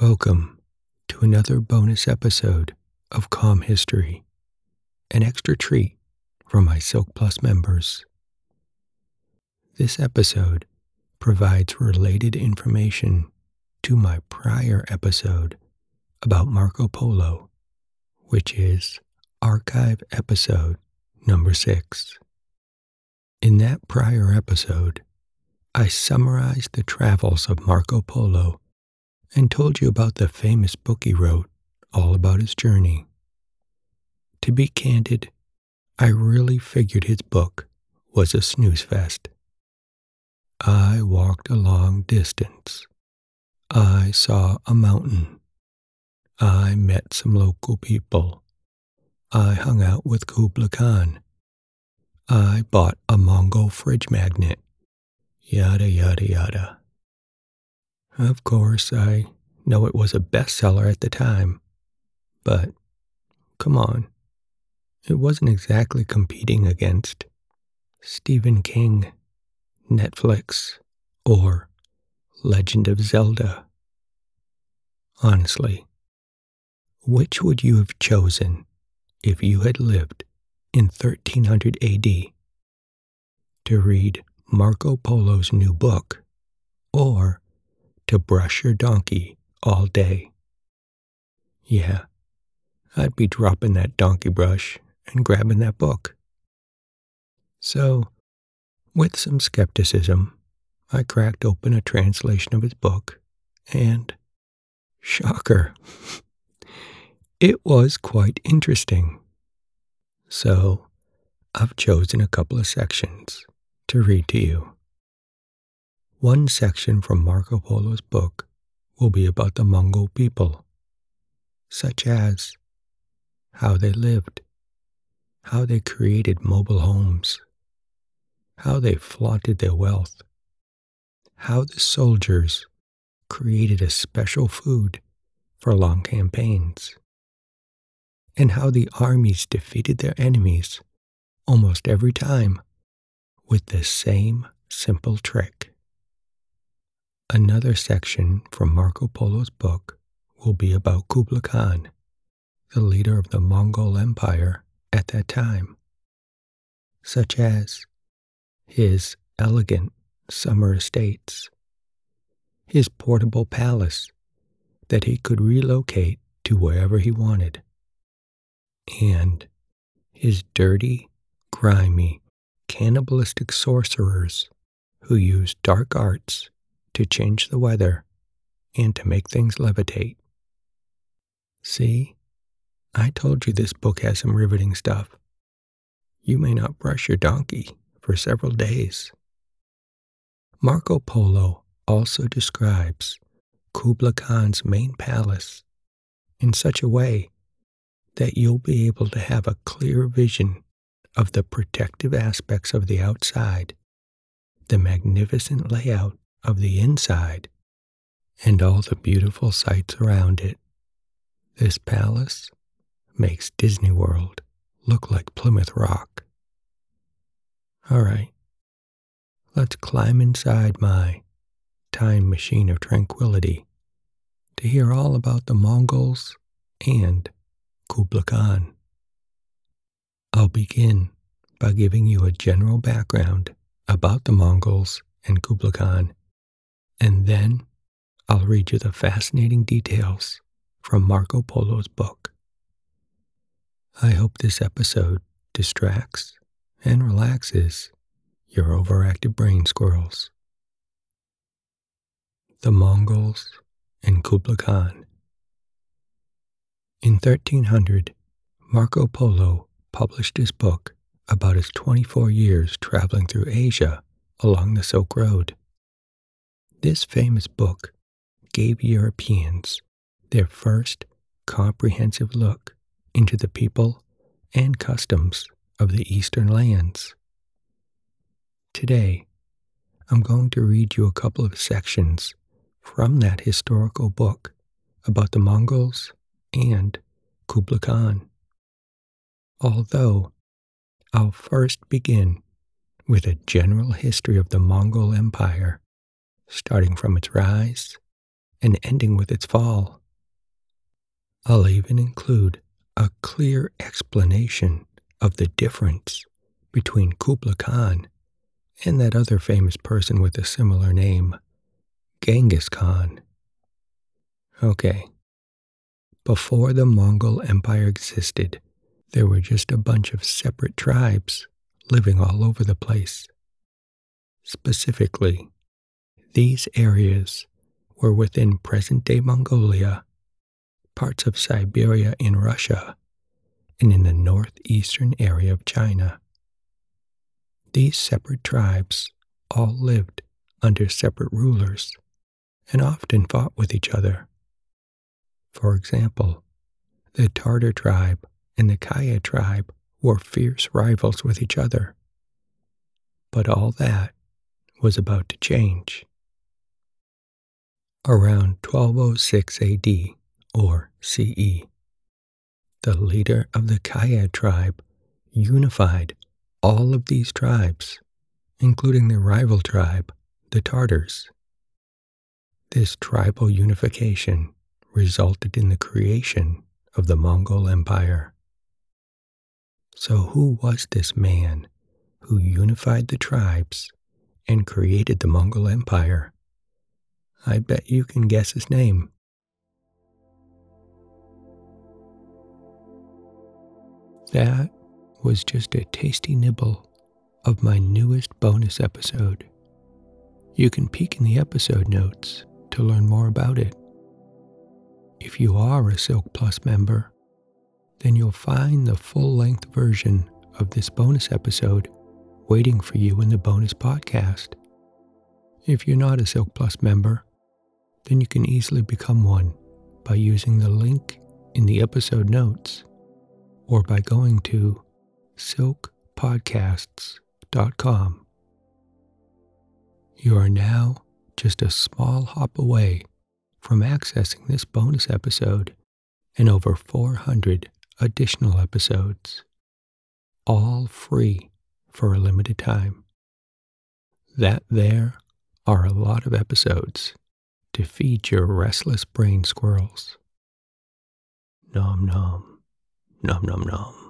Welcome to another bonus episode of Calm History, an extra treat for my Silk Plus members. This episode provides related information to my prior episode about Marco Polo, which is archive episode number six. In that prior episode, I summarized the travels of Marco Polo and told you about the famous book he wrote, all about his journey. To be candid, I really figured his book was a snooze fest. I walked a long distance. I saw a mountain. I met some local people. I hung out with Kublai Khan. I bought a Mongol fridge magnet. Yada, yada, yada. Of course, I know it was a bestseller at the time, but come on, it wasn't exactly competing against Stephen King, Netflix, or Legend of Zelda. Honestly, which would you have chosen if you had lived in 1300 AD to read Marco Polo's new book or to brush your donkey all day? Yeah, I'd be dropping that donkey brush and grabbing that book. So, with some skepticism, I cracked open a translation of his book, and shocker, it was quite interesting. So, I've chosen a couple of sections to read to you. One section from Marco Polo's book will be about the Mongol people, such as how they lived, how they created mobile homes, how they flaunted their wealth, how the soldiers created a special food for long campaigns, and how the armies defeated their enemies almost every time with the same simple trick. Another section from Marco Polo's book will be about Kublai Khan, the leader of the Mongol Empire at that time, such as his elegant summer estates, his portable palace that he could relocate to wherever he wanted, and his dirty, grimy, cannibalistic sorcerers who used dark arts to change the weather and to make things levitate. See, I told you this book has some riveting stuff. You may not brush your donkey for several days. Marco Polo also describes Kublai Khan's main palace in such a way that you'll be able to have a clear vision of the protective aspects of the outside, the magnificent layout of the inside, and all the beautiful sights around it. This palace makes Disney World look like Plymouth Rock. All right, let's climb inside my time machine of tranquility to hear all about the Mongols and Kublai Khan. I'll begin by giving you a general background about the Mongols and Kublai Khan, and then I'll read you the fascinating details from Marco Polo's book. I hope this episode distracts and relaxes your overactive brain squirrels. The Mongols and Kublai Khan. In 1300, Marco Polo published his book about his 24 years traveling through Asia along the Silk Road. This famous book gave Europeans their first comprehensive look into the people and customs of the Eastern lands. Today, I'm going to read you a couple of sections from that historical book about the Mongols and Kublai Khan. Although I'll first begin with a general history of the Mongol Empire, starting from its rise and ending with its fall. I'll even include a clear explanation of the difference between Kublai Khan and that other famous person with a similar name, Genghis Khan. Okay. Before the Mongol Empire existed, there were just a bunch of separate tribes living all over the place. Specifically, these areas were within present day Mongolia, parts of Siberia in Russia, and in the northeastern area of China. These separate tribes all lived under separate rulers and often fought with each other. For example, the Tartar tribe and the Kaya tribe were fierce rivals with each other. But all that was about to change. Around 1206 AD, or CE, the leader of the Kaya tribe unified all of these tribes, including their rival tribe, the Tartars. This tribal unification resulted in the creation of the Mongol Empire. So, who was this man who unified the tribes and created the Mongol Empire? I bet you can guess his name. That was just a tasty nibble of my newest bonus episode. You can peek in the episode notes to learn more about it. If you are a Silk Plus member, then you'll find the full length version of this bonus episode waiting for you in the bonus podcast. If you're not a Silk Plus member, then you can easily become one by using the link in the episode notes or by going to silkpodcasts.com. You are now just a small hop away from accessing this bonus episode and over 400 additional episodes, all free for a limited time. That there are a lot of episodes to feed your restless brain squirrels. Nom nom, nom nom nom.